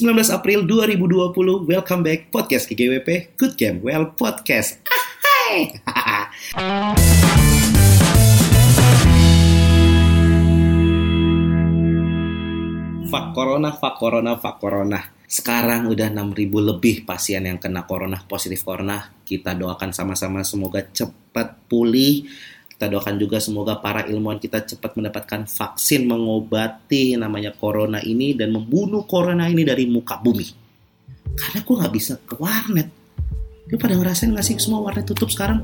19 April 2020, welcome back podcast GGWP, Good Game Well Podcast. Ahai! Fak corona, fak corona, fak corona. Sekarang udah 6000 lebih pasien yang kena corona, positif corona. Kita doakan sama-sama semoga cepat pulih. Kita doakan juga semoga para ilmuwan kita cepat mendapatkan vaksin mengobati namanya corona ini dan membunuh corona ini dari muka bumi. Karena gue nggak bisa ke warnet. Lu pada ngerasain nggak sih semua warnet tutup sekarang?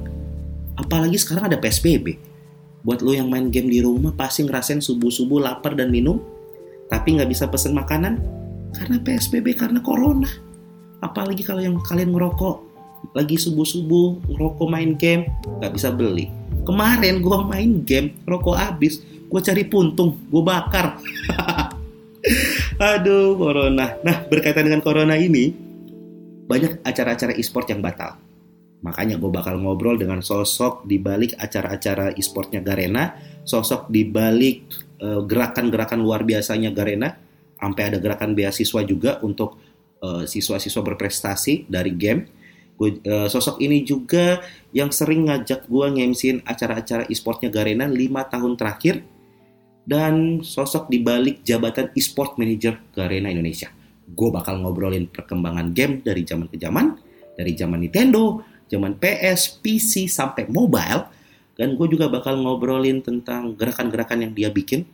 Apalagi sekarang ada PSBB. Buat lo yang main game di rumah pasti ngerasain subuh-subuh lapar dan minum, tapi nggak bisa pesen makanan karena PSBB karena corona. Apalagi kalau yang kalian ngerokok lagi subuh-subuh ngerokok main game nggak bisa beli. Kemarin gue main game rokok habis, gue cari puntung, gue bakar. Aduh corona. Nah berkaitan dengan corona ini banyak acara-acara e-sport yang batal. Makanya gue bakal ngobrol dengan sosok di balik acara-acara e-sportnya Garena, sosok di balik eh, gerakan-gerakan luar biasanya Garena, sampai ada gerakan beasiswa juga untuk eh, siswa-siswa berprestasi dari game. Gue, eh, sosok ini juga yang sering ngajak gue ngemsin acara-acara e-sportnya Garena 5 tahun terakhir. Dan sosok di balik jabatan e-sport manager Garena Indonesia. Gue bakal ngobrolin perkembangan game dari zaman ke zaman, dari zaman Nintendo, zaman PS, PC sampai mobile. Dan gue juga bakal ngobrolin tentang gerakan-gerakan yang dia bikin.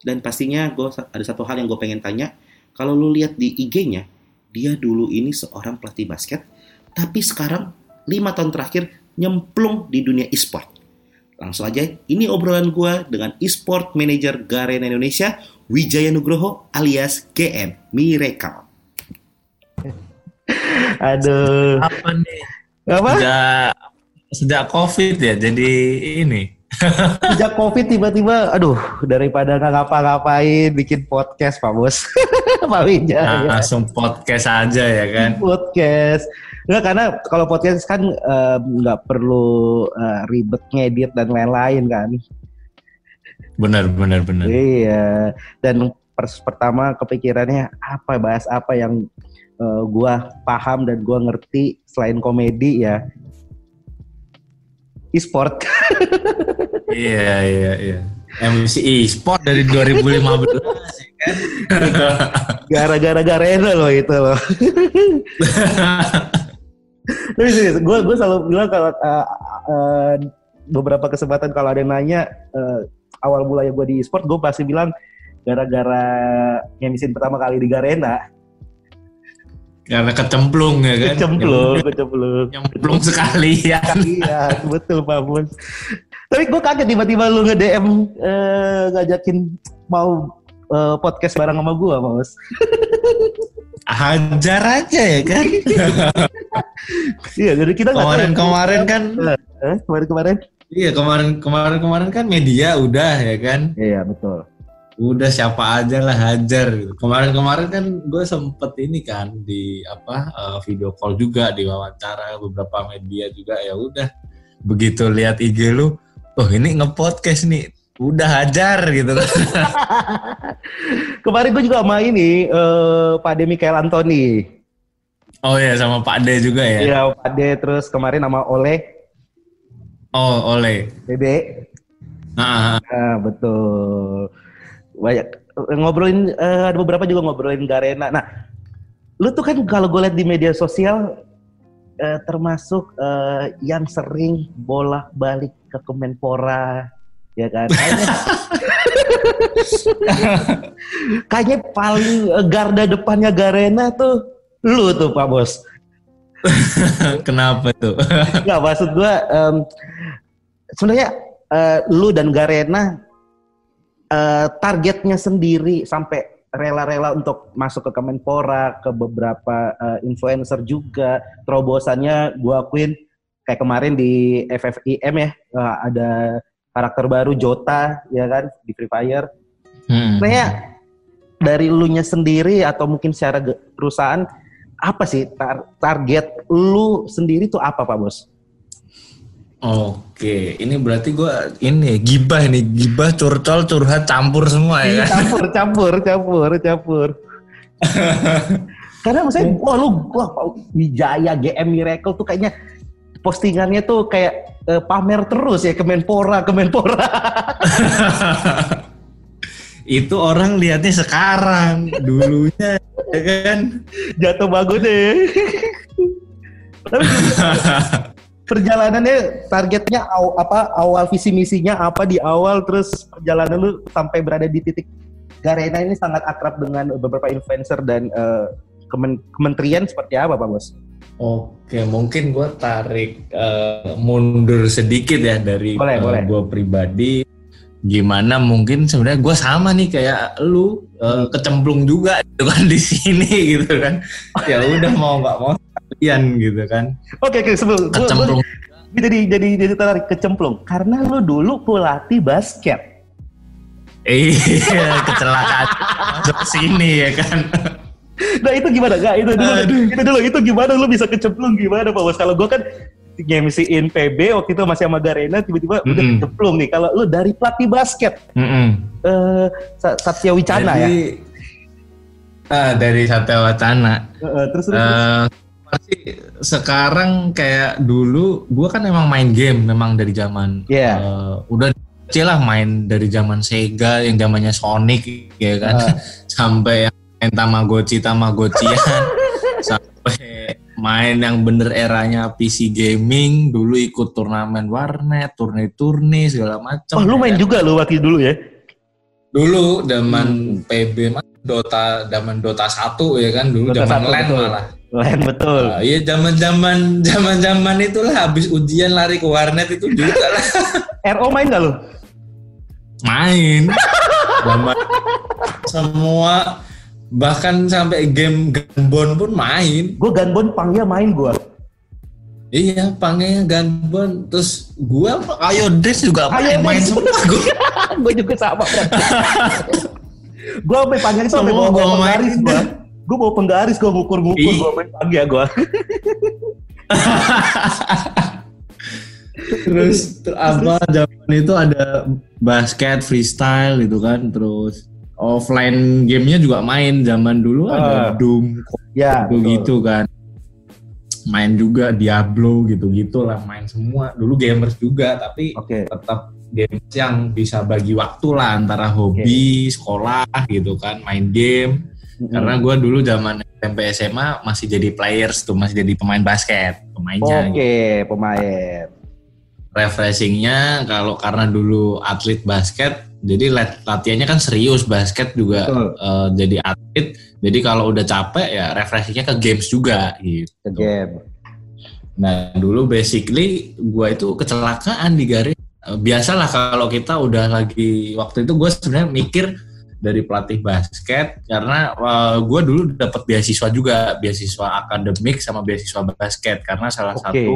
Dan pastinya gue ada satu hal yang gue pengen tanya. Kalau lu lihat di IG-nya dia dulu ini seorang pelatih basket tapi sekarang lima tahun terakhir nyemplung di dunia e-sport langsung aja ini obrolan gue dengan e-sport manager Garena Indonesia Wijaya Nugroho alias GM Miracle Aduh. apa nih? Apa? Sejak sejak COVID ya, jadi ini. Sejak COVID tiba-tiba, aduh, daripada nggak ngapa-ngapain bikin podcast, Pak Bos. Pak Wija. Nah, langsung podcast aja ya kan. Podcast. Nggak, karena kalau podcast kan eh, nggak perlu eh, ribet ngedit dan lain-lain kan. Bener, bener, bener. Iya. Dan pers- pertama kepikirannya apa bahas apa yang eh, gua paham dan gua ngerti selain komedi ya. E-sport. Iya, iya, iya. MC e-sport dari 2015 ya kan. Gara-gara Garena loh itu loh. Tapi serius, gue gue selalu bilang kalau uh, uh, beberapa kesempatan kalau ada yang nanya uh, awal mulanya gue di e-sport, gue pasti bilang gara-gara ngemisin pertama kali di Garena, Karena kecemplung ya kan. kecemplung, kecemplung. Nyemplung sekali ya. iya, betul Pak Bos. Tapi gue kaget tiba-tiba lu nge-DM eh, ngajakin mau eh, podcast bareng sama gue, Pak Bos. Hajar aja ya kan. Iya, jadi kita nggak tahu. Kemarin-kemarin kan Eh, kemarin-kemarin. Iya kemarin kemarin kemarin kan media udah ya kan. Iya, betul. udah siapa aja lah hajar gitu. Kemarin-kemarin kan gue sempet ini kan di apa eh, video call juga di wawancara beberapa media juga ya udah begitu lihat IG lu, oh ini ngepodcast nih, udah hajar gitu. Kemarin gue juga sama ini eh, Pak De Mikael Antoni. Oh ya sama Pak D juga ya. Iya, Pak De terus kemarin sama Oleh Oh oleh. Dede. Ah, ah, Nah, betul. Banyak ngobrolin eh, ada beberapa juga ngobrolin Garena. Nah, lu tuh kan kalau gue lihat di media sosial eh, termasuk eh, yang sering bolak-balik ke Kemenpora ya kan. Kayaknya, kayaknya paling eh, garda depannya Garena tuh lu tuh Pak Bos. Kenapa tuh? Enggak maksud gua em, sebenarnya eh, lu dan Garena eh, targetnya sendiri sampai rela-rela untuk masuk ke Kemenpora, ke beberapa eh, influencer juga. Terobosannya gua akuin kayak kemarin di FFIM ya eh, ada karakter baru Jota ya kan di Free Fire. Hmm. Sebenarnya dari lu nya sendiri atau mungkin secara perusahaan apa sih tar- target lu sendiri tuh apa Pak Bos? Oke, ini berarti gua ini gibah nih, gibah, curcol, curhat, campur semua ya kan? campur, campur, campur, campur. Karena maksudnya, wah lu, wah Wijaya, GM Miracle tuh kayaknya postingannya tuh kayak eh, pamer terus ya Kemenpora, Kemenpora. itu orang lihatnya sekarang, dulunya ya kan. Jatuh bangun deh. Tapi perjalanannya targetnya aw- apa awal visi misinya apa di awal terus perjalanan lu sampai berada di titik Garena ini sangat akrab dengan beberapa influencer dan kemen- kementerian seperti apa Pak Bos? Oke, mungkin gue tarik eh, mundur sedikit ya dari Boleh, boleh. gue pribadi. Gimana mungkin sebenarnya gue sama nih kayak lu eh, kecemplung juga gitu kan di sini gitu kan. Ya udah mau nggak mau kalian gitu kan. Oke oke sebelum gua- gua- Kecemplung. jadi jadi jadi tertarik kecemplung karena lu dulu pelatih basket. Iya, kecelakaan masuk ke sini ya kan. Nah itu gimana? Gak itu dulu, Aduh. itu dulu itu gimana lu bisa kecemplung gimana Pak Bos? Kalau gua kan nge-MC-in PB waktu itu masih sama Garena tiba-tiba udah Mm-mm. kecemplung nih. Kalau lu dari pelatih basket Mm-mm. eh Sa- Satya Wicana ya. Jadi, ah, dari Satya Wacana. Heeh, terus terus. terus. Eh, pasti sekarang kayak dulu gue kan emang main game memang dari zaman Iya. eh, udah kecil lah main dari zaman Sega yang zamannya Sonic ya kan Ah. sampai yang main Tamagotchi Tamagotchian sampai main yang bener eranya PC gaming dulu ikut turnamen warnet turni-turni segala macam Oh, lu main juga lu waktu dulu ya? dulu zaman Hmm. PB mah Dota zaman Dota 1 ya kan dulu zaman 1, LAN malah Lain betul. Ah, Iya zaman zaman zaman zaman itulah habis ujian lari ke warnet itu juga lah RO main gak lu? main zaman semua bahkan sampai game Gunbon pun main Gue Gunbon Pangya main gue. iya panggilnya Gunbon terus gua ayo Des juga Ayo main, main Des. semua gue juga sama. gue sampai Pangya itu sampai bawa, main. penggaris gue. Gue bawa penggaris gue ngukur-ngukur Ih. gue main Pangya gue. terus ter- apa zaman itu ada basket freestyle gitu kan terus offline gamenya juga main zaman dulu Ah. ada Doom Ya, gitu gitu kan main juga Diablo gitu gitulah main semua dulu gamers juga tapi Oke. tetap games yang bisa bagi waktu lah antara hobi sekolah gitu kan main game karena gue dulu zaman SMP SMA masih jadi players tuh masih jadi pemain basket pemainnya Oke, gitu. pemain. refreshingnya kalau karena dulu atlet basket jadi lat- latihannya kan serius basket juga Betul. eh, jadi atlet jadi kalau udah capek ya refreshingnya ke games juga gitu Ke game. Nah dulu basically gua itu kecelakaan di garis. Eh, Biasalah kalau kita udah lagi waktu itu gue sebenarnya mikir dari pelatih basket karena eh, gua dulu dapat beasiswa juga beasiswa akademik sama beasiswa basket karena salah Oke. satu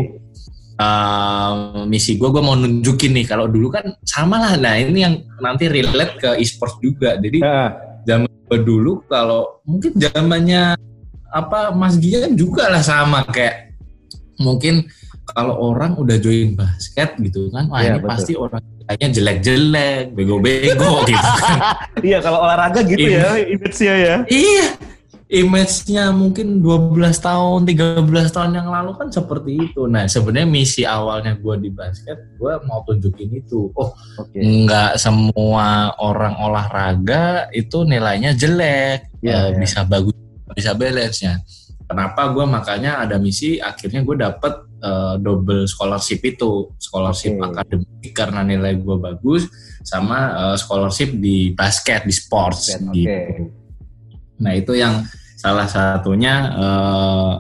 eh, misi gue gue mau nunjukin nih kalau dulu kan sama lah nah ini yang nanti relate ke e-sport juga jadi Nah, zaman dulu kalau mungkin zamannya apa Mas Gian juga lah sama kayak mungkin kalau orang udah join basket gitu kan wah Iya, ini betul. pasti orang kayaknya jelek-jelek bego-bego gitu kan iya kalau olahraga gitu Ini. ya, image-nya ya. iya image-nya mungkin 12 tahun 13 tahun yang lalu kan seperti itu nah sebenarnya misi awalnya gue di basket gue mau tunjukin itu oh Oke. nggak semua orang olahraga itu nilainya jelek Iya, eh, iya. bisa bagus bisa balance-nya kenapa gue makanya ada misi akhirnya gue dapet eh, double scholarship itu scholarship Oke. akademik karena nilai gue bagus sama eh, scholarship di basket di sports oke. gitu nah itu yang salah satunya eh,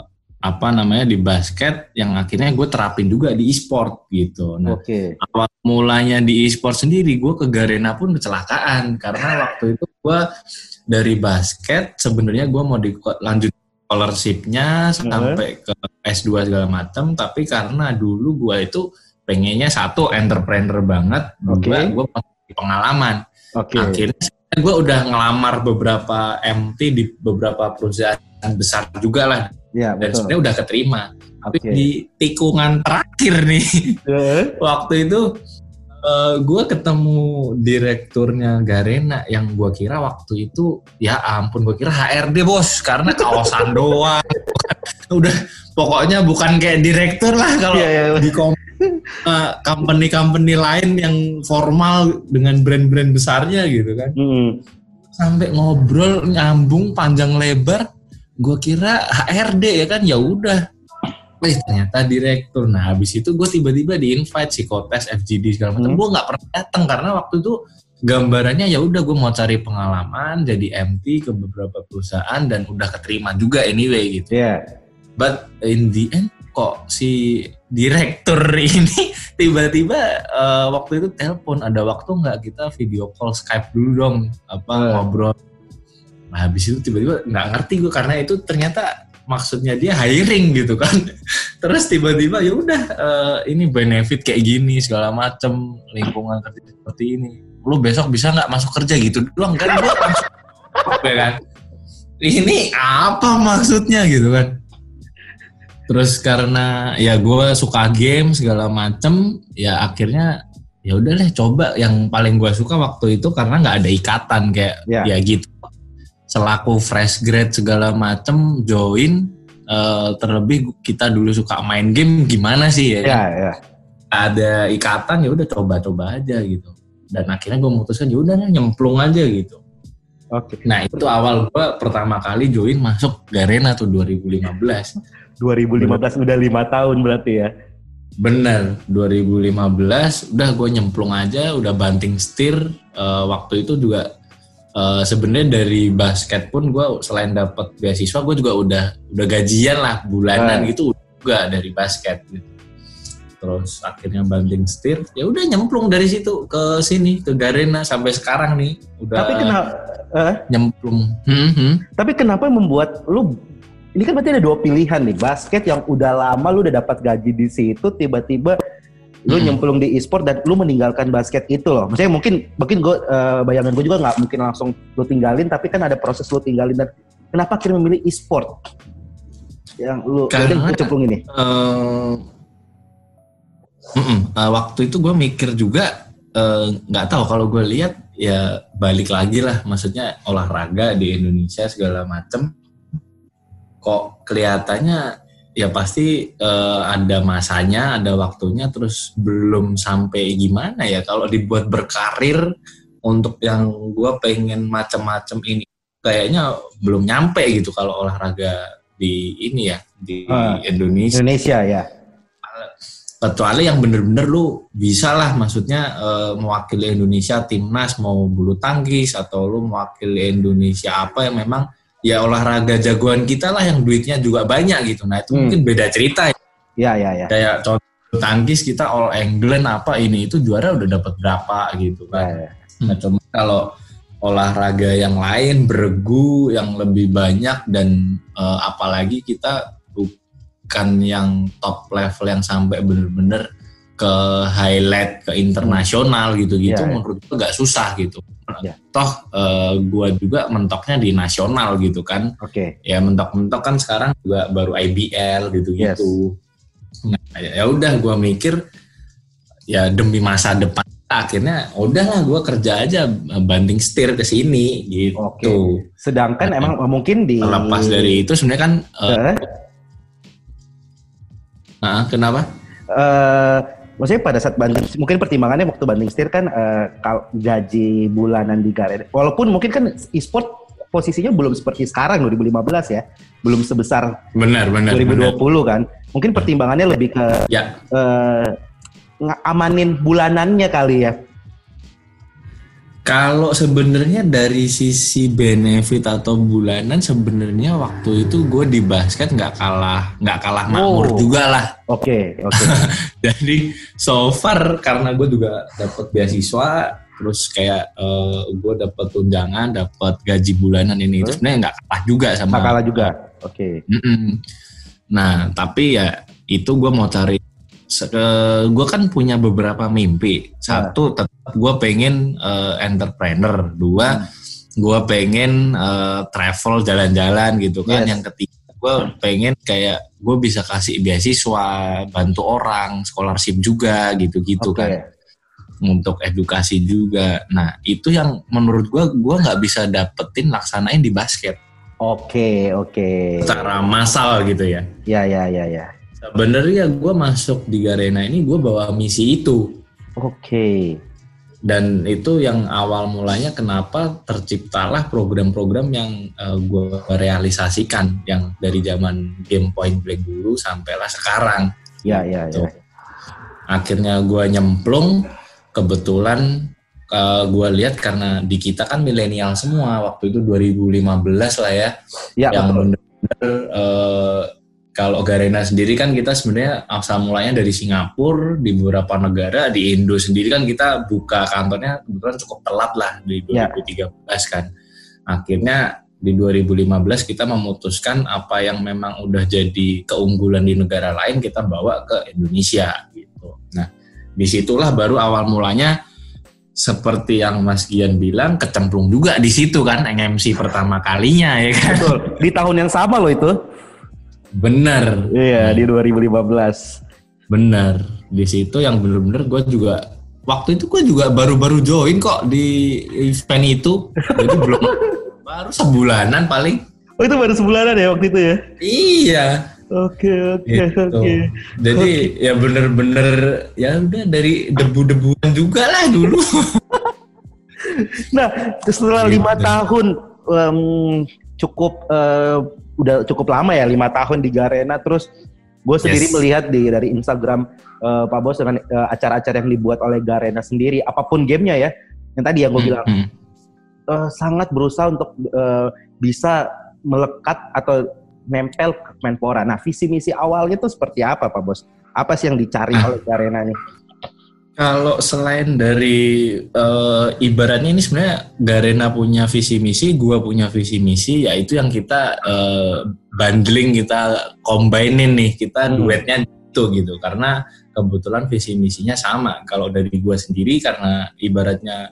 apa namanya di basket yang akhirnya gue terapin juga di e-sport gitu. Nah Oke. awal mulanya di e-sport sendiri gue ke Garena pun kecelakaan. Karena waktu itu gue dari basket sebenarnya gue mau dilanjut scholarship-nya sampai ke S2 segala macam tapi karena dulu gue itu pengennya satu entrepreneur banget. Dua gue pengalaman. Oke. akhirnya gue udah ngelamar beberapa MT di beberapa perusahaan besar juga lah Ya, dan sebenarnya udah keterima. Tapi di tikungan terakhir nih Eh, waktu itu uh, gue ketemu direkturnya Garena yang gue kira waktu itu ya ampun gue kira HRD bos. Karena kawasan doang. Udah pokoknya bukan kayak direktur lah kalau Iya, iya. di kom- company-company lain yang formal dengan brand-brand besarnya gitu kan Hmm. sampai ngobrol nyambung panjang lebar gue kira HRD ya kan ya udah Eh ternyata direktur. Nah habis itu gue tiba-tiba di invite psikotes FGD segala macam. Hmm. Gue nggak pernah datang karena waktu itu gambarannya ya udah gue mau cari pengalaman jadi MT ke beberapa perusahaan dan udah keterima juga anyway gitu. Iya. But in the end kok si direktur ini tiba-tiba eh, waktu itu telepon ada waktu nggak kita video call Skype dulu dong apa Eh. ngobrol. Nah habis itu tiba-tiba nggak ngerti gue karena itu ternyata maksudnya dia hiring gitu kan. Terus tiba-tiba ya udah eh, ini benefit kayak gini segala macem lingkungan kerja seperti ini. Lu besok bisa nggak masuk kerja gitu doang kan gue langsung ya kan. Ini apa maksudnya gitu kan? Terus karena ya gue suka game segala macem, ya akhirnya ya udah deh coba yang paling gue suka waktu itu karena nggak ada ikatan kayak Ya. ya gitu. Selaku fresh grade segala macem join, eh, terlebih kita dulu suka main game gimana sih ya? kan? Iya, iya. Ada ikatan ya udah coba-coba aja gitu. Dan akhirnya gue memutuskan ya udah nyemplung aja gitu. Oke. Nah itu awal gue pertama kali join masuk Garena tuh 2015. 2015 udah lima tahun berarti ya. Bener, 2015 udah gue nyemplung aja, udah banting setir. Eh, waktu itu juga eh, sebenarnya dari basket pun gue selain dapat beasiswa, gue juga udah udah gajian lah bulanan Ah. gitu juga dari basket. Gitu. Terus akhirnya banting setir, ya udah nyemplung dari situ ke sini ke Garena sampai sekarang nih udah Tapi kenapa eh, nyemplung. Hmm, hmm. tapi kenapa membuat lu ini kan berarti ada dua pilihan nih. Basket yang udah lama lu udah dapat gaji di situ tiba-tiba lu Mm-mm. nyemplung di e-sport dan lu meninggalkan basket itu loh. Maksudnya mungkin mungkin gue bayangan gue juga nggak mungkin langsung lu tinggalin tapi kan ada proses lu tinggalin dan kenapa akhirnya memilih e-sport? Yang lu Karena- kecemplung ini. Eh, mm-mm. Eh, waktu itu gue mikir juga eh, nggak tahu kalau gue lihat ya balik lagi lah maksudnya olahraga di Indonesia segala macem kok kelihatannya ya pasti eh, ada masanya ada waktunya terus belum sampai gimana ya kalau dibuat berkarir untuk yang gue pengen macem-macem ini kayaknya belum nyampe gitu kalau olahraga di ini ya di Ah. Indonesia Indonesia ya. kecuali yang bener-bener lu bisa lah maksudnya eh, mewakili Indonesia timnas mau bulu tangkis atau lu mewakili Indonesia apa yang memang ya olahraga jagoan kita lah yang duitnya juga banyak gitu nah itu Hmm. mungkin beda cerita ya. Ya ya ya. kayak contoh tangkis kita all England apa ini itu juara udah dapat berapa gitu Ya, kan ya. Nah, cuma kalau olahraga yang lain beregu yang lebih banyak dan eh, apalagi kita bukan yang top level yang sampai bener-bener ke highlight ke internasional gitu-gitu Iya, iya. menurut gue gak susah gitu. Iya. Toh eh, gua juga mentoknya di nasional gitu kan. Oke. Ya mentok-mentok kan sekarang juga baru IBL gitu-gitu. Nah, ya udah gua mikir ya demi masa depan akhirnya udahlah gua kerja aja banding setir ke sini gitu. Oke. Sedangkan Nah, emang mungkin di Terlepas dari itu sebenarnya kan Eh, nah, kenapa? eh, maksudnya pada saat banding mungkin pertimbangannya waktu banding setir kan kal- gaji bulanan di Garena walaupun mungkin kan e-sport posisinya belum seperti sekarang 2015 ya belum sebesar Benar, benar. 2020 benar. kan mungkin pertimbangannya lebih ke Ya, eh, ngamanin bulanannya kali ya Kalau sebenarnya dari sisi benefit atau bulanan sebenarnya waktu itu gue di basket nggak kalah nggak kalah makmur Oh. juga lah. oke oke Jadi so far karena gue juga dapat beasiswa terus kayak gue dapat tunjangan dapat gaji bulanan ini itu Hmm. sebenarnya nggak kalah juga sama. nggak kalah juga oke Mm-mm. Nah tapi ya itu gue mau cari gue kan punya beberapa mimpi satu tetap gue pengen eh, entrepreneur dua gue pengen eh, travel jalan-jalan gitu kan Yes. yang ketiga gue pengen kayak gue bisa kasih beasiswa bantu orang scholarship juga gitu-gitu oke kan untuk edukasi juga. Nah itu yang menurut gue gue nggak bisa dapetin laksanain di basket. Oke oke. Secara massal gitu ya. Ya ya ya ya. Sebenarnya gue masuk di Garena ini gue bawa misi itu. Oke. Dan itu yang awal mulanya kenapa terciptalah program-program yang uh, gue realisasikan yang dari zaman game point blank dulu sampailah sekarang. Ya ya Gitu. ya. Akhirnya gue nyemplung, kebetulan uh, gue lihat karena di kita kan milenial semua waktu itu 2015 lah ya, Ya yang benar-benar uh, kalau Garena sendiri kan kita sebenarnya asal mulanya dari Singapura di beberapa negara di Indo sendiri kan kita buka kantornya kebetulan cukup telat lah di Ya. 2013 kan akhirnya di 2015 kita memutuskan apa yang memang udah jadi keunggulan di negara lain kita bawa ke Indonesia gitu nah di situlah baru awal mulanya seperti yang Mas Gian bilang kecemplung juga di situ kan MC pertama kalinya ya kan Betul. Di tahun yang sama loh itu. Bener Iya di 2015. Bener, di situ yang bener-bener gue juga waktu itu gue juga baru-baru join kok di event itu, jadi belum baru sebulanan paling. Oh itu baru sebulanan ya waktu itu ya? Iya, Oke oke gitu. oke. Jadi ya bener-bener ya udah dari debu-debuan juga lah dulu. Nah setelah Gitu. lima tahun em, cukup eh, udah cukup lama ya lima tahun di Garena terus gue sendiri Yes. melihat di dari Instagram eh, Pak Bos dengan eh, acara-acara yang dibuat oleh Garena sendiri apa pun gamenya ya yang tadi yang gue bilang Hmm, eh, sangat berusaha untuk eh, bisa melekat atau nempel ke Menpora. Nah, visi misi awalnya tuh seperti apa, Pak Bos? Apa sih yang dicari Ah. oleh Garena nih? Kalau selain dari eh, ibaratnya ini sebenarnya Garena punya visi misi, gua punya visi misi, yaitu yang kita eh, bundling, kita combinein nih, kita Hmm. duetnya itu gitu. Karena kebetulan visi misinya sama. Kalau dari gua sendiri karena ibaratnya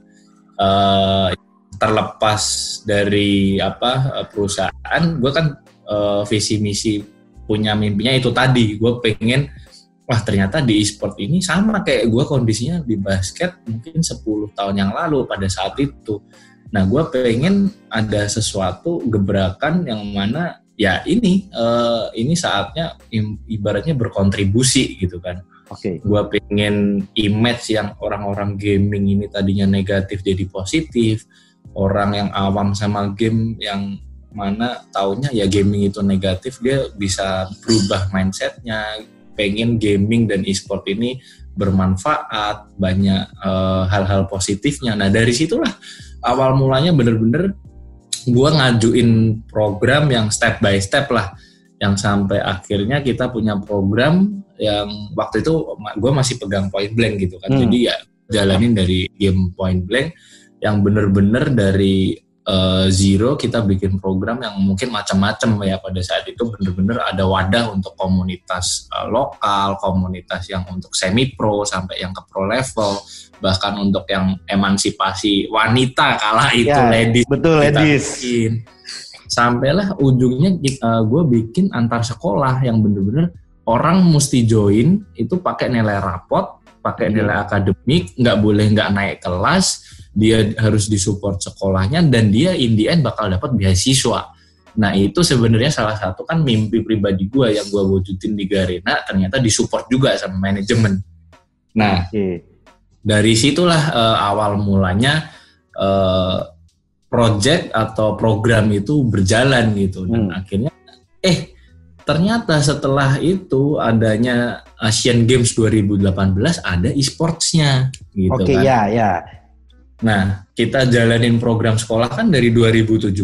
eh, terlepas dari apa perusahaan, gua kan eh, visi misi punya mimpinya itu tadi. Gue pengen wah ternyata di e-sport ini sama kayak gue kondisinya di basket mungkin 10 tahun yang lalu pada saat itu. Nah gue pengen ada sesuatu gebrakan yang mana ya ini eh, ini saatnya ibaratnya berkontribusi gitu kan. Oke. Gue pengen image yang orang-orang gaming ini tadinya negatif jadi positif. Orang yang awam sama game yang mana taunya ya gaming itu negatif dia bisa berubah mindsetnya pengen gaming dan e-sport ini bermanfaat banyak eh, hal-hal positifnya nah dari situlah awal mulanya bener-bener gue ngajuin program yang step by step lah yang sampai akhirnya kita punya program yang waktu itu gue masih pegang point blank gitu kan Hmm. jadi ya jalanin dari game point blank yang bener-bener dari eh, zero kita bikin program yang mungkin macam-macam ya pada saat itu bener-bener ada wadah untuk komunitas eh, lokal, komunitas yang untuk semi pro sampai yang ke pro level, bahkan untuk yang emansipasi wanita kala itu Ya, ladies Betul, kita ladies. bikin. Sampailah ujungnya gue bikin antar sekolah yang bener-bener orang mesti join itu pakai nilai rapot, pakai Hmm. nilai akademik, nggak boleh nggak naik kelas, dia harus disupport sekolahnya dan dia in the end bakal dapat beasiswa. Nah itu sebenarnya salah satu kan mimpi pribadi gue yang gue wujudin di Garena ternyata disupport juga sama manajemen. Nah dari situlah eh, awal mulanya eh, project atau program itu berjalan gitu dan Hmm. akhirnya eh ternyata setelah itu adanya Asian Games 2018 ada e-sportsnya gitu Oke, kan. ya, ya. Nah, kita jalanin program sekolah kan dari 2017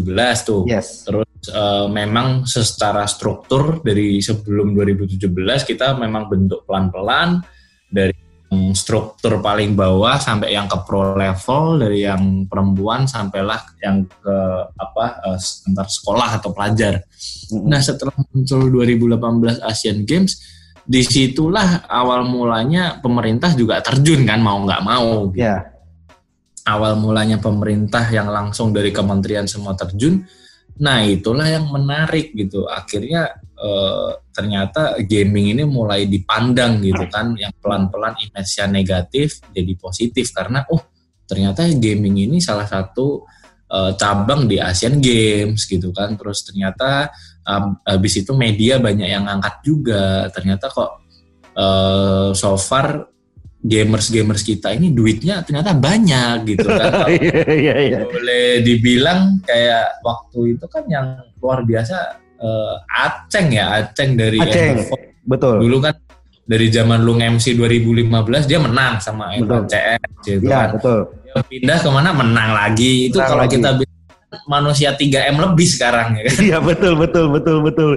tuh. Yes. Terus eh, memang secara struktur dari sebelum 2017 kita memang bentuk pelan-pelan dari struktur paling bawah sampai yang ke pro level dari yang perempuan sampailah yang ke apa eh, antar sekolah atau pelajar. Mm-mm. Nah setelah muncul 2018 Asian Games, di situlah awal mulanya pemerintah juga terjun kan mau nggak mau. Gitu. Ya. Awal mulanya pemerintah yang langsung dari kementerian semua terjun, Nah itulah yang menarik gitu. Akhirnya eh, ternyata gaming ini mulai dipandang gitu kan, yang pelan-pelan image negatif jadi positif karena oh ternyata gaming ini salah satu eh, cabang di Asian Games gitu kan. Terus ternyata um, habis itu media banyak yang angkat juga. Ternyata kok eh, so far gamers-gamers kita ini duitnya ternyata banyak gitu kan. Iya, iya, iya. Boleh dibilang kayak waktu itu kan yang luar biasa eh, Aceng ya, Aceng dari Aceng. Betul. Dulu kan dari zaman lu MC 2015 dia menang sama Betul. CS gitu Iya, kan. betul. Dia pindah ke mana menang lagi. Itu Menang kalau lagi. kita manusia 3M lebih sekarang ya kan. Iya, betul, betul, betul, betul.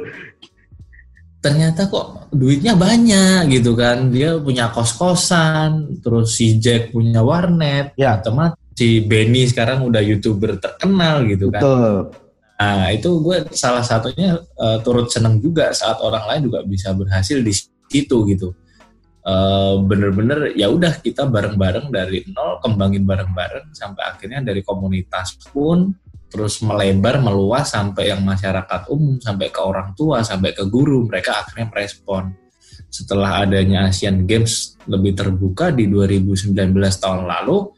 Ternyata kok duitnya banyak gitu kan dia punya kos-kosan terus si Jack punya warnet Ya. otomatis si Benny sekarang udah youtuber terkenal gitu kan Betul. nah itu gue salah satunya eh, turut seneng juga saat orang lain juga bisa berhasil di situ gitu Eh, bener-bener ya udah kita bareng-bareng dari nol kembangin bareng-bareng sampai akhirnya dari komunitas pun terus melebar meluas sampai yang masyarakat umum sampai ke orang tua sampai ke guru mereka akhirnya merespon. Setelah adanya Asian Games lebih terbuka di 2019 tahun lalu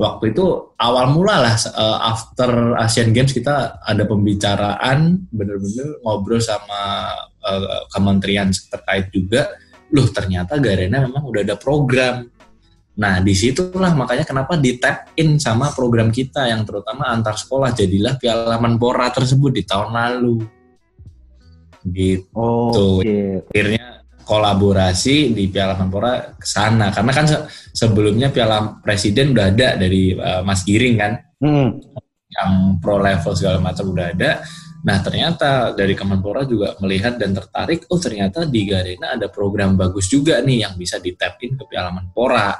waktu itu awal mula lah eh, after Asian Games kita ada pembicaraan bener-bener ngobrol sama eh, kementerian terkait juga. Loh ternyata Garena memang udah ada program Nah, di situlah makanya kenapa di tap in sama program kita yang terutama antar sekolah jadilah Piala Menpora tersebut di tahun lalu. Gitu. Oh, oke. Akhirnya kolaborasi di Piala Menpora ke sana karena kan se- sebelumnya Piala Presiden udah ada dari uh, Mas Giring kan Hmm. yang pro level segala macam udah ada. Nah ternyata dari Kemenpora juga melihat dan tertarik, oh ternyata di Garena ada program bagus juga nih yang bisa ditapin ke Piala Menpora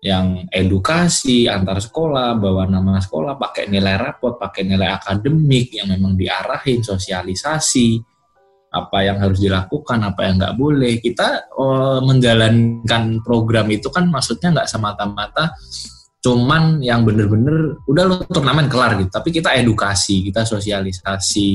yang edukasi antar sekolah, bawa nama sekolah, pakai nilai rapot, pakai nilai akademik yang memang diarahin, sosialisasi, apa yang harus dilakukan, apa yang nggak boleh. Kita eh, menjalankan program itu kan maksudnya nggak semata-mata cuman yang bener-bener udah lo turnamen kelar gitu tapi kita edukasi kita sosialisasi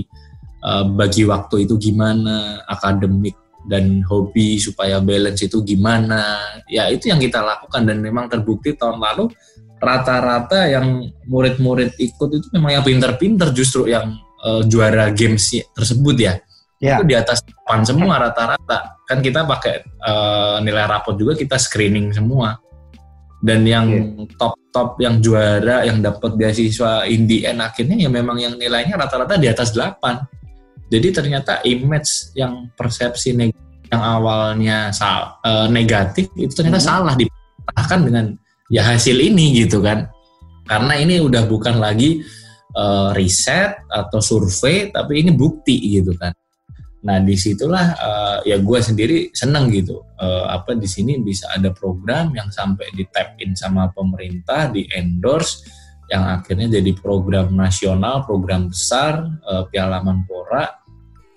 eh, bagi waktu itu gimana akademik dan hobi supaya balance itu gimana. Ya itu yang kita lakukan dan memang terbukti tahun lalu rata-rata yang murid-murid ikut itu memang yang pinter-pinter justru yang eh, juara games tersebut ya. Ya. itu di atas 8 semua rata-rata. Kan kita pakai eh, nilai rapot juga kita screening semua. Dan yang top-top yang juara yang dapat beasiswa in the end akhirnya ya memang yang nilainya rata-rata di atas 8 jadi ternyata image yang persepsi neg- yang awalnya sal- eh, negatif itu ternyata Hmm. salah dipatahkan dengan ya hasil ini gitu kan. Karena ini udah bukan lagi eh, riset atau survei tapi ini bukti gitu kan. Nah di situlah eh, ya gue sendiri seneng gitu Eh, apa di sini bisa ada program yang sampai di tap in sama pemerintah di endorse yang akhirnya jadi program nasional program besar eh, Piala Menpora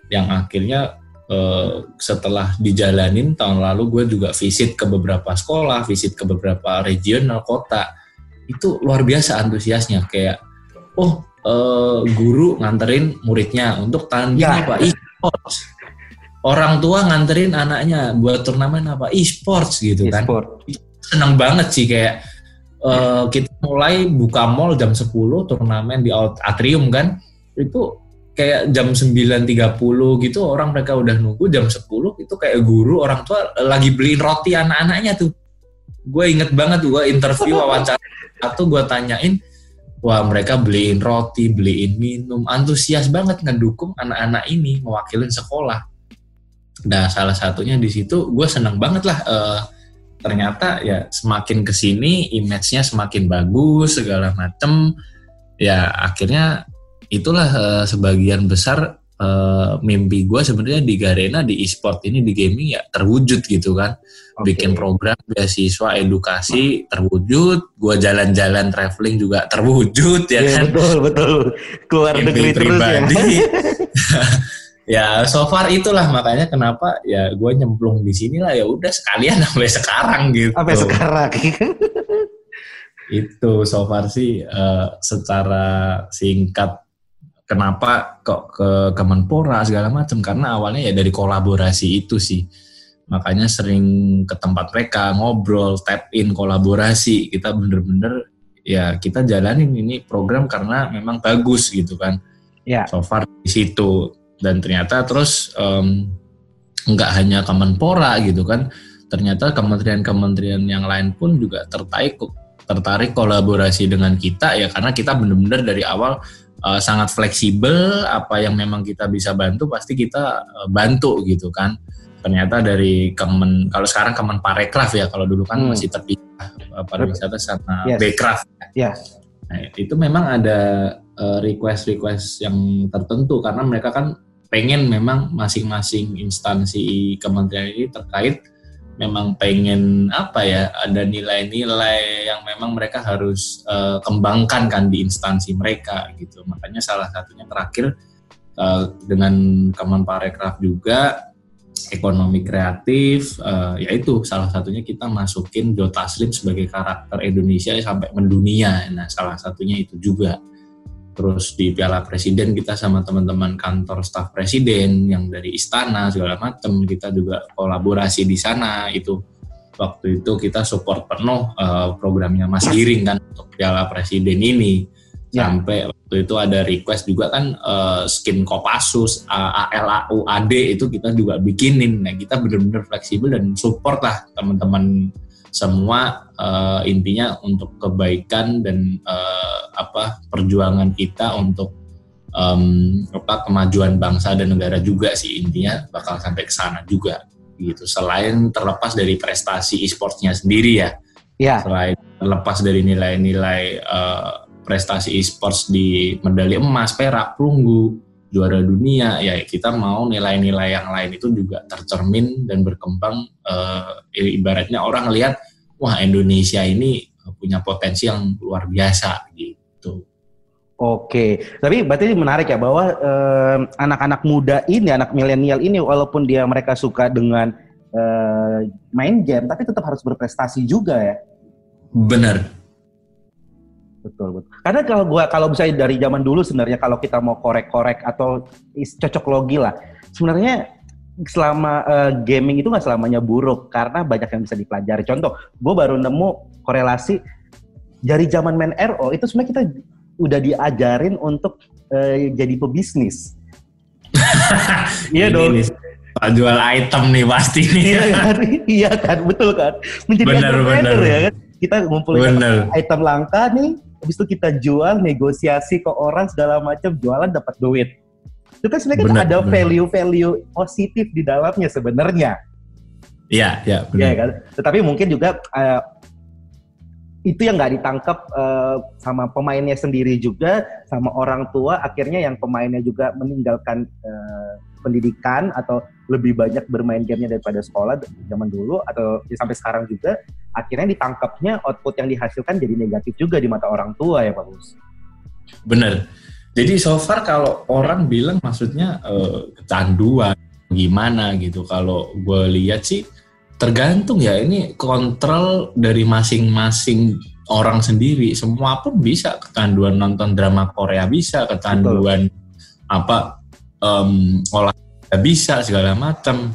yang akhirnya eh, setelah dijalanin tahun lalu gue juga visit ke beberapa sekolah visit ke beberapa regional kota. Itu luar biasa antusiasnya kayak oh eh, guru nganterin muridnya untuk tanding Ya. apa e-sports orang tua nganterin anaknya buat turnamen apa? E-sports gitu kan. E-sport. seneng banget sih kayak eh, kita mulai buka mall jam 10 turnamen di atrium kan. Itu kayak jam 9.30 gitu orang mereka udah nunggu jam 10 itu kayak guru orang tua lagi beliin roti anak-anaknya tuh. Gue inget banget gue interview wawancara satu gue tanyain wah mereka beliin roti beliin minum. Antusias banget ngedukung anak-anak ini mewakilin sekolah. Nah salah satunya di situ gue seneng banget lah eh, ternyata ya semakin ke sini image-nya semakin bagus segala macem. Ya akhirnya itulah eh, sebagian besar eh, mimpi gue sebenarnya di Garena di e-sport ini di gaming ya terwujud gitu kan. Oke. bikin program beasiswa edukasi terwujud. Gue jalan-jalan traveling juga terwujud ya Iya, kan? betul betul. Keluar mimpi negeri terus ya. ya so far itulah makanya kenapa ya gue nyemplung di sini lah. Ya udah sekalian sampai sekarang gitu. Sampai sekarang. itu so far sih eh, secara singkat kenapa kok ke Kemenpora segala macam? Karena awalnya ya dari kolaborasi itu sih. Makanya sering ke tempat mereka ngobrol tap in kolaborasi. Kita bener-bener ya kita jalanin ini program karena memang bagus gitu kan. Ya. so far di situ. Dan ternyata terus nggak hanya Kemenpora gitu kan. Ternyata kementerian-kementerian yang lain pun juga tertarik tertarik kolaborasi dengan kita ya. Karena kita benar-benar dari awal eh, sangat fleksibel apa yang memang kita bisa bantu pasti kita eh, bantu gitu kan ternyata dari kemen kalau sekarang kemen parekraf ya kalau dulu kan Hmm. masih terpisah eh, pariwisata sama Yes. bekraf Yes. Nah, itu memang ada request-request yang tertentu karena mereka kan pengen memang masing-masing instansi kementerian ini terkait memang pengen apa ya ada nilai-nilai yang memang mereka harus eh, kembangkan kan di instansi mereka gitu. Makanya salah satunya terakhir eh, dengan Kemenparekraf juga ekonomi kreatif eh, yaitu salah satunya kita masukin Joe Taslim sebagai karakter Indonesia sampai mendunia. Nah salah satunya itu juga terus di Piala Presiden kita sama teman-teman kantor staf presiden yang dari istana segala macam kita juga kolaborasi di sana itu waktu itu kita support penuh eh, programnya Mas Giring kan untuk Piala Presiden ini Ya. sampai waktu itu ada request juga kan eh, skin Kopassus, A- ALAU, AD itu kita juga bikinin. Nah kita benar-benar fleksibel dan support lah teman-teman semua eh, intinya untuk kebaikan dan eh, apa perjuangan kita untuk em, apa kemajuan bangsa dan negara juga sih intinya bakal sampai ke sana juga gitu. Selain terlepas dari prestasi e-sportsnya sendiri ya, Ya. selain terlepas dari nilai-nilai eh, prestasi e-sports di medali emas, perak, perunggu, juara dunia, ya kita mau nilai-nilai yang lain itu juga tercermin dan berkembang. eh, ibaratnya orang lihat, wah Indonesia ini punya potensi yang luar biasa gitu. Oke, tapi berarti menarik ya bahwa eh, anak-anak muda ini, anak milenial ini, walaupun dia mereka suka dengan eh, main game, tapi tetap harus berprestasi juga ya. Bener, Betul, betul. Karena kalau gua kalau misalnya dari zaman dulu sebenarnya kalau kita mau korek-korek atau cocok logi lah, sebenarnya selama eh, gaming itu nggak selamanya buruk karena banyak yang bisa dipelajari. Contoh, gue baru nemu korelasi dari zaman main RO itu sebenarnya kita udah diajarin untuk eh, jadi pebisnis. Iya dong. nih, jual item nih pasti nih. Iya kan, iya kan, betul kan. Menjadi entrepreneur benar. ya kan. Kita ngumpulin Bener. item langka nih, habis itu kita jual, negosiasi ke orang segala macam, jualan dapat duit. Itu kan sebenarnya kan ada value-value positif di dalamnya sebenarnya, Iya, iya, ya benar. kan. Tetapi mungkin juga eh, itu yang nggak ditangkap eh, sama pemainnya sendiri juga, sama orang tua. Akhirnya yang pemainnya juga meninggalkan eh, pendidikan atau lebih banyak bermain gamenya daripada sekolah zaman dulu atau ya sampai sekarang juga. Akhirnya ditangkapnya output yang dihasilkan jadi negatif juga di mata orang tua ya Pak Gus. Bener. Jadi so far kalau orang bilang maksudnya eh, kecanduan gimana gitu. Kalau gue lihat sih tergantung ya ini kontrol dari masing-masing orang sendiri. Semua pun bisa kecanduan nonton drama Korea bisa, kecanduan apa em, olahraga bisa segala macam.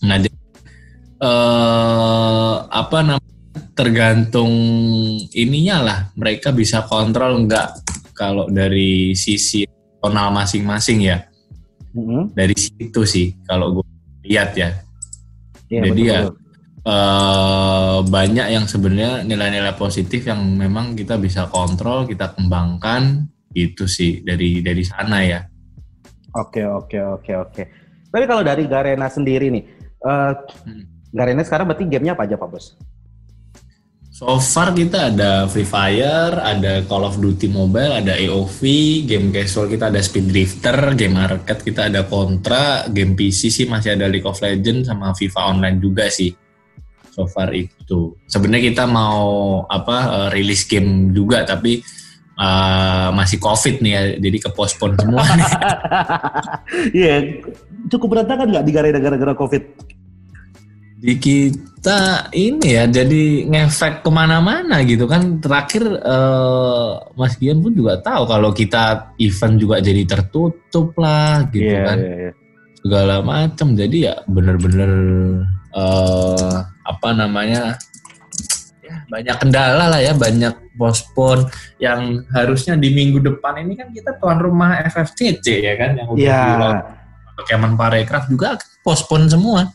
Nah, jadi, eh apa namanya tergantung ininya lah mereka bisa kontrol enggak kalau dari sisi tonal masing-masing ya Mhm. dari situ sih kalau gue lihat ya Iya, Jadi ya, betul-betul. eh, banyak yang sebenarnya nilai-nilai positif yang memang kita bisa kontrol kita kembangkan itu sih dari dari sana ya Oke oke oke oke. Tapi kalau dari Garena sendiri nih, eh Hmm. Garena sekarang berarti gamenya apa aja Pak Bos? So far kita ada Free Fire, ada Call of Duty Mobile, ada AOV, game casual kita ada Speed Drifter, game arcade kita ada Contra, game PC sih masih ada League of Legends sama FIFA Online juga sih. So far itu. Sebenarnya kita mau apa eh, rilis game juga tapi eh, masih COVID nih ya, jadi kepospon semua nih. Iya, cukup berantakan nggak di gara-gara COVID? di kita ini ya jadi ngefek ke mana-mana gitu kan terakhir eh, Mas Gian pun juga tahu kalau kita event juga jadi tertutup lah gitu Iya, kan iya, iya. segala macam jadi ya bener-bener eh, apa namanya ya banyak kendala lah ya banyak pospon yang harusnya di minggu depan ini kan kita tuan rumah FFCC ya kan yang udah Iya. di Kemenparekraf juga pospon semua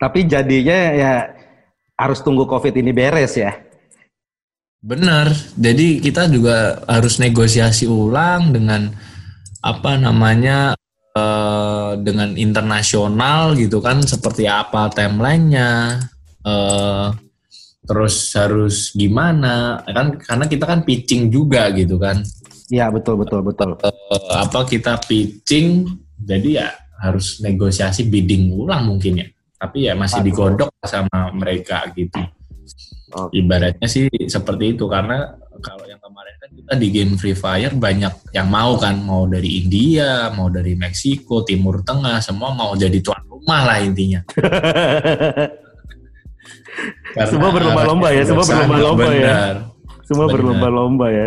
Tapi jadinya ya harus tunggu COVID ini beres ya. Benar. Jadi kita juga harus negosiasi ulang dengan apa namanya eh, dengan internasional gitu kan seperti apa timelinenya. eh terus harus gimana kan karena kita kan pitching juga gitu kan. Iya betul betul betul. Eh, apa kita pitching jadi ya harus negosiasi bidding ulang mungkin ya. Tapi ya masih Aduh. digodok sama mereka gitu. Oke. Ibaratnya sih seperti itu karena kalau yang kemarin kan kita di game Free Fire banyak yang mau kan mau dari India, mau dari Meksiko, Timur Tengah, semua mau jadi tuan rumah lah intinya. Karena Semua berlomba-lomba ya, semua berlomba-lomba ya. Semua berlomba-lomba ya.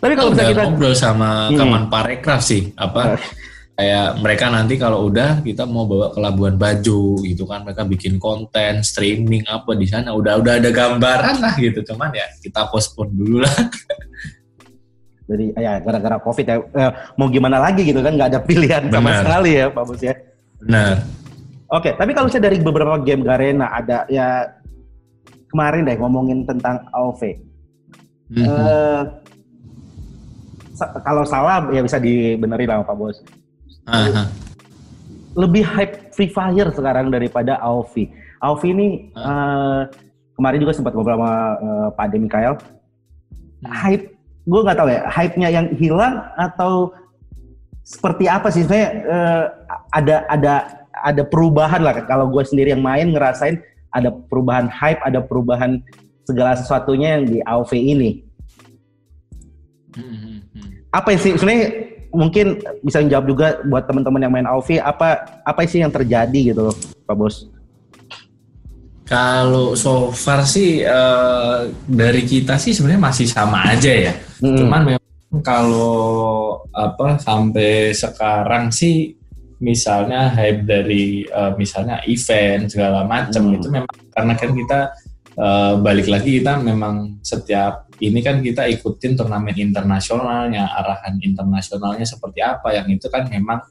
Tapi kalau misalnya kita ngobrol sama Hmm. Kemenparekraf sih apa kayak mereka nanti kalau udah kita mau bawa ke Labuan Bajo gitu kan mereka bikin konten streaming apa di sana udah udah ada gambaran lah gitu cuman ya kita postpone dulu lah Jadi ya gara-gara COVID ya eh, mau gimana lagi gitu kan nggak ada pilihan sama Benar. sekali ya Pak Bos ya. benar Oke, tapi kalau saya dari beberapa game Garena ada ya kemarin deh ngomongin tentang AOV. Mhm. Eh, sa- kalau salah ya bisa dibenerin sama Pak Bos. Aha. Lebih hype Free Fire sekarang daripada AOV. AOV ini eh, kemarin juga sempat ngobrol sama eh, Pak Ade Mikael. Hype, gue nggak tahu ya, hype-nya yang hilang atau seperti apa sih? Saya eh, ada ada ada perubahan lah. Kalau gue sendiri yang main ngerasain ada perubahan hype, ada perubahan segala sesuatunya yang di AOV ini. Mhm. Apa sih sebenarnya mungkin bisa jawab juga buat teman-teman yang main AOV apa apa sih yang terjadi gitu loh, Pak Bos? Kalau so far sih eh, dari kita sih sebenarnya masih sama aja ya. Mm-mm. Cuman memang kalau apa sampai sekarang sih misalnya hype dari eh, misalnya event segala macam Hmm. itu memang karena kan kita eh, balik lagi kita memang setiap ini kan kita ikutin turnamen internasionalnya arahan internasionalnya seperti apa yang itu kan memang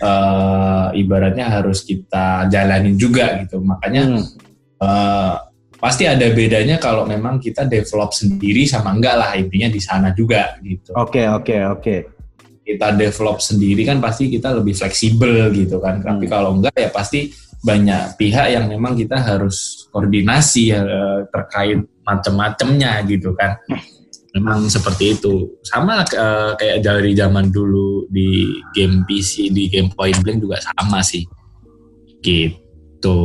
eh, ibaratnya harus kita jalanin juga gitu makanya Hmm. Eh, pasti ada bedanya kalau memang kita develop sendiri sama enggak lah intinya di sana juga gitu. Oke oke oke. Kita develop sendiri kan pasti kita lebih fleksibel gitu kan. Tapi Hmm. kalau enggak ya pasti banyak pihak yang memang kita harus koordinasi eh, terkait macam-macamnya gitu kan. Memang seperti itu. Sama eh, kayak dari zaman dulu di game PC, di game Point Blank juga sama sih. Gitu.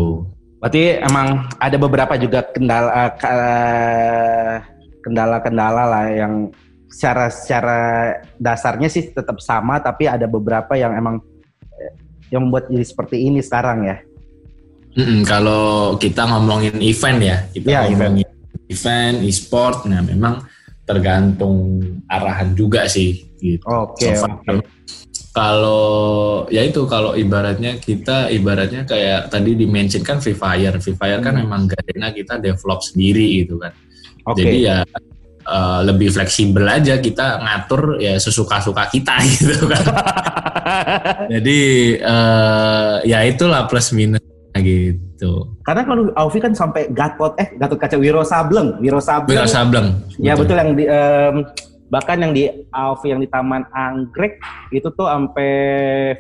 Berarti emang ada beberapa juga kendala eh, kendala-kendala lah yang secara secara dasarnya sih tetap sama tapi ada beberapa yang emang eh, yang membuat jadi seperti ini sekarang ya. Mm-mm, kalau kita ngomongin event ya, kita Iya, ngomongin event, e-sport, nah memang tergantung arahan juga sih gitu. Oke So far, oke. Kalau ya itu kalau ibaratnya kita ibaratnya kayak tadi dimention kan Free Fire, Free Fire kan Hmm. memang Garena kita develop sendiri gitu kan. Oke. Jadi ya eh, lebih fleksibel aja kita ngatur ya sesuka-suka kita gitu kan. Jadi eh, ya itulah plus minus gitu. Karena kalau Aufi kan sampai Gatot eh Gatot kaca Wiro Sableng, Wiro Sableng. Wira Sableng. Ya betul yang di em, bahkan yang di Aufi yang di Taman Anggrek itu tuh sampai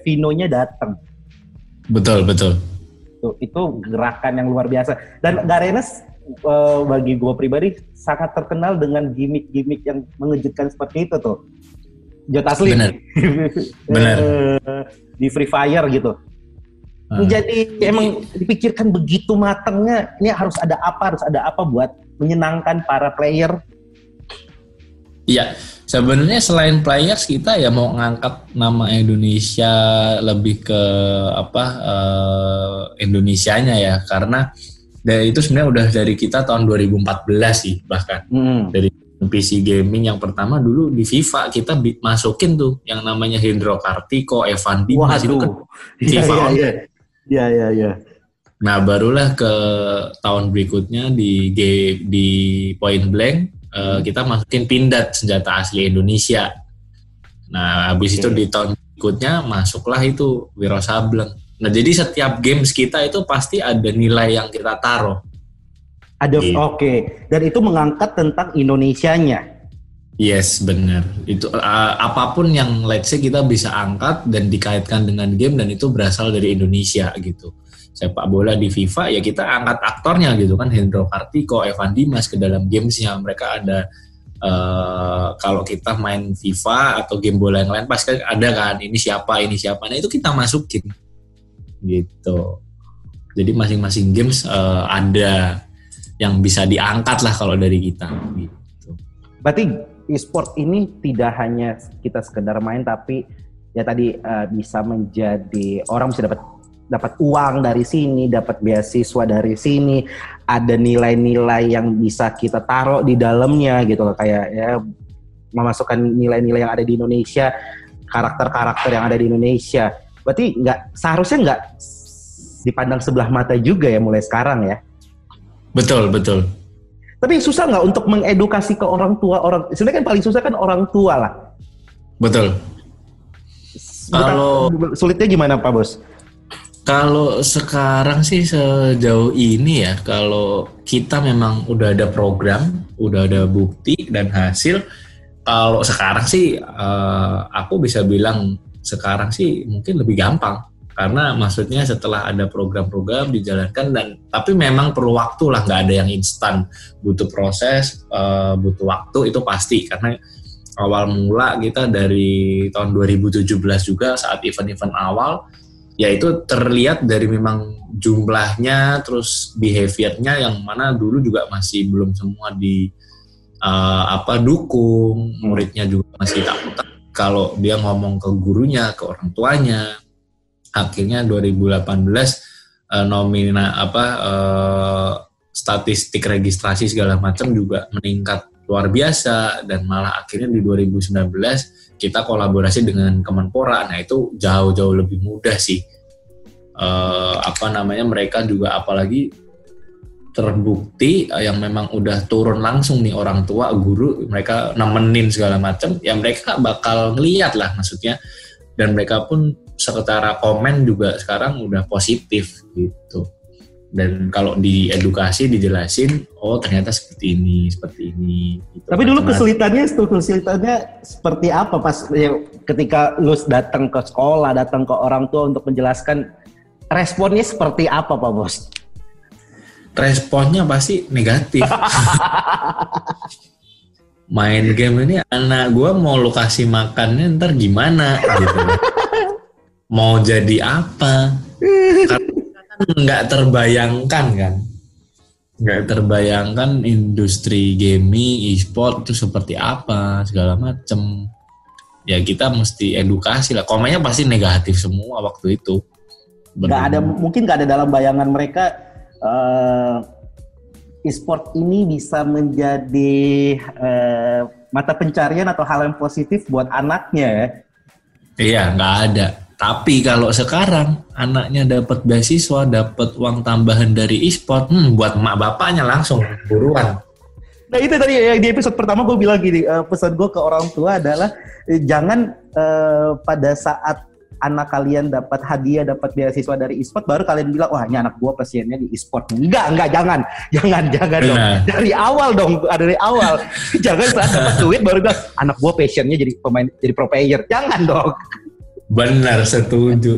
Vino-nya datang. Betul, betul. Tuh, itu gerakan yang luar biasa. Dan Garenes eh, bagi gue pribadi sangat terkenal dengan gimmick-gimmick yang mengejutkan seperti itu tuh. Jot asli. Bener. Bener. Eh, di Free Fire gitu. Ah. Jadi emang dipikirkan begitu matangnya, ini harus ada apa, harus ada apa buat menyenangkan para player. Iya, sebenarnya selain players kita ya mau ngangkat nama Indonesia lebih ke apa eh, Indonesianya ya karena dari itu sebenarnya udah dari kita tahun 2014 sih bahkan Hmm. dari PC gaming yang pertama dulu di FIFA kita masukin tuh yang namanya Hendro Kartiko, Evan Dimas itu kan. Iya, FIFA iya, iya. Iya, iya. Nah, barulah ke tahun berikutnya di di Point Blank eh, kita masukin Pindad senjata asli Indonesia. Nah, habis Oke. itu di tahun berikutnya masuklah itu Wiro Sableng. Nah, jadi setiap games kita itu pasti ada nilai yang kita taruh. Ada Gitu. oke. Dan itu mengangkat tentang Indonesianya. Yes, benar. Itu eh, apa pun yang let's say kita bisa angkat dan dikaitkan dengan game dan itu berasal dari Indonesia gitu. Sepak bola di FIFA ya kita angkat aktornya gitu kan Hendro Kartiko, Evan Dimas ke dalam gamesnya mereka ada eh, kalau kita main FIFA atau game bola yang lain pasti ada kan ini siapa ini siapa nah itu kita masukin gitu. Jadi masing-masing games eh, ada yang bisa diangkat lah kalau dari kita gitu. Berarti e-sport ini tidak hanya kita sekedar main tapi ya tadi eh, bisa menjadi orang bisa dapat dapat uang dari sini, dapat beasiswa dari sini, ada nilai-nilai yang bisa kita taruh di dalamnya gitu kayak ya memasukkan nilai-nilai yang ada di Indonesia, karakter-karakter yang ada di Indonesia. Berarti nggak seharusnya nggak dipandang sebelah mata juga ya mulai sekarang ya. Betul, betul. Tapi susah nggak untuk mengedukasi ke orang tua orang? Sebenarnya kan paling susah kan orang tua lah. Betul. Kalau- sulitnya gimana Pak Bos? Kalau sekarang sih sejauh ini ya, kalau kita memang udah ada program, udah ada bukti dan hasil, kalau sekarang sih eh, aku bisa bilang sekarang sih mungkin lebih gampang karena maksudnya setelah ada program-program dijalankan dan tapi memang perlu waktu lah nggak ada yang instan. Butuh proses eh, butuh waktu itu pasti. Karena awal mula kita dari tahun 2017 juga saat event-event awal ya itu terlihat dari memang jumlahnya terus behaviornya yang mana dulu juga masih belum semua di eh, apa dukung muridnya juga masih takut kalau dia ngomong ke gurunya ke orang tuanya akhirnya 2018 eh, nomina apa eh, statistik registrasi segala macam juga meningkat luar biasa dan malah akhirnya di 2019 kita kolaborasi dengan Kemenpora. Nah itu jauh-jauh lebih mudah sih. Eh, apa namanya mereka juga apalagi terbukti eh, yang memang udah turun langsung nih orang tua, guru, mereka nemenin segala macam, ya mereka bakal ngeliat lah maksudnya. Dan mereka pun secara komen juga sekarang udah positif gitu. Dan kalau di edukasi dijelasin, oh ternyata seperti ini, seperti ini. Gitu. Tapi dulu kesulitannya, itu kesulitannya seperti apa pas ya, ketika lu datang ke sekolah, datang ke orang tua untuk menjelaskan responnya seperti apa Pak Bos? Responnya pasti negatif. Main game ini anak gua mau lu kasih makannya ntar gimana gitu. Mau jadi apa? Karena kan nggak terbayangkan kan. Nggak terbayangkan industri gaming, e-sport itu seperti apa, segala macem. Ya kita mesti edukasi lah. Komennya pasti negatif semua waktu itu. Nggak ada mungkin nggak ada dalam bayangan mereka eh, e-sport ini bisa menjadi eh, mata pencarian atau hal yang positif buat anaknya ya. Iya, nggak ada. Tapi kalau sekarang anaknya dapat beasiswa, dapat uang tambahan dari e-sport, hmm, buat emak bapaknya langsung buruan. Nah itu tadi yang di episode pertama gue bilang gini, eh, pesan gue ke orang tua adalah jangan eh, pada saat anak kalian dapat hadiah, dapat beasiswa dari e-sport, baru kalian bilang, wah ini anak gue pasiennya di e-sport. Enggak, enggak, jangan, jangan, jangan dong. Dari awal dong, dari awal. jangan saat dapat duit baru bilang, anak gue passionnya jadi pemain, jadi pro player. Jangan dong. Benar, setuju.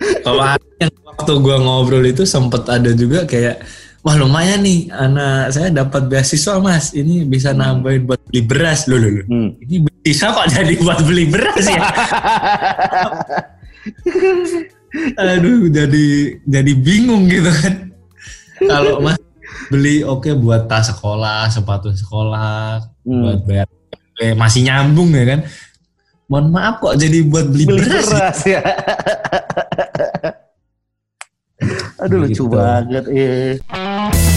Kemarin waktu gua ngobrol itu sempet ada juga kayak, wah lumayan nih anak saya dapat beasiswa mas, ini bisa nambahin buat beli beras. Loh, loh, loh. Hmm. Ini bisa kok jadi buat beli beras ya? Aduh, jadi jadi bingung gitu kan. Kalau mas beli oke buat tas sekolah, sepatu sekolah, Hmm. buat bayar eh, masih nyambung ya kan. Mohon maaf kok jadi buat beli, Beli beras. beras ya. Aduh lucu Gitu. banget. Iya.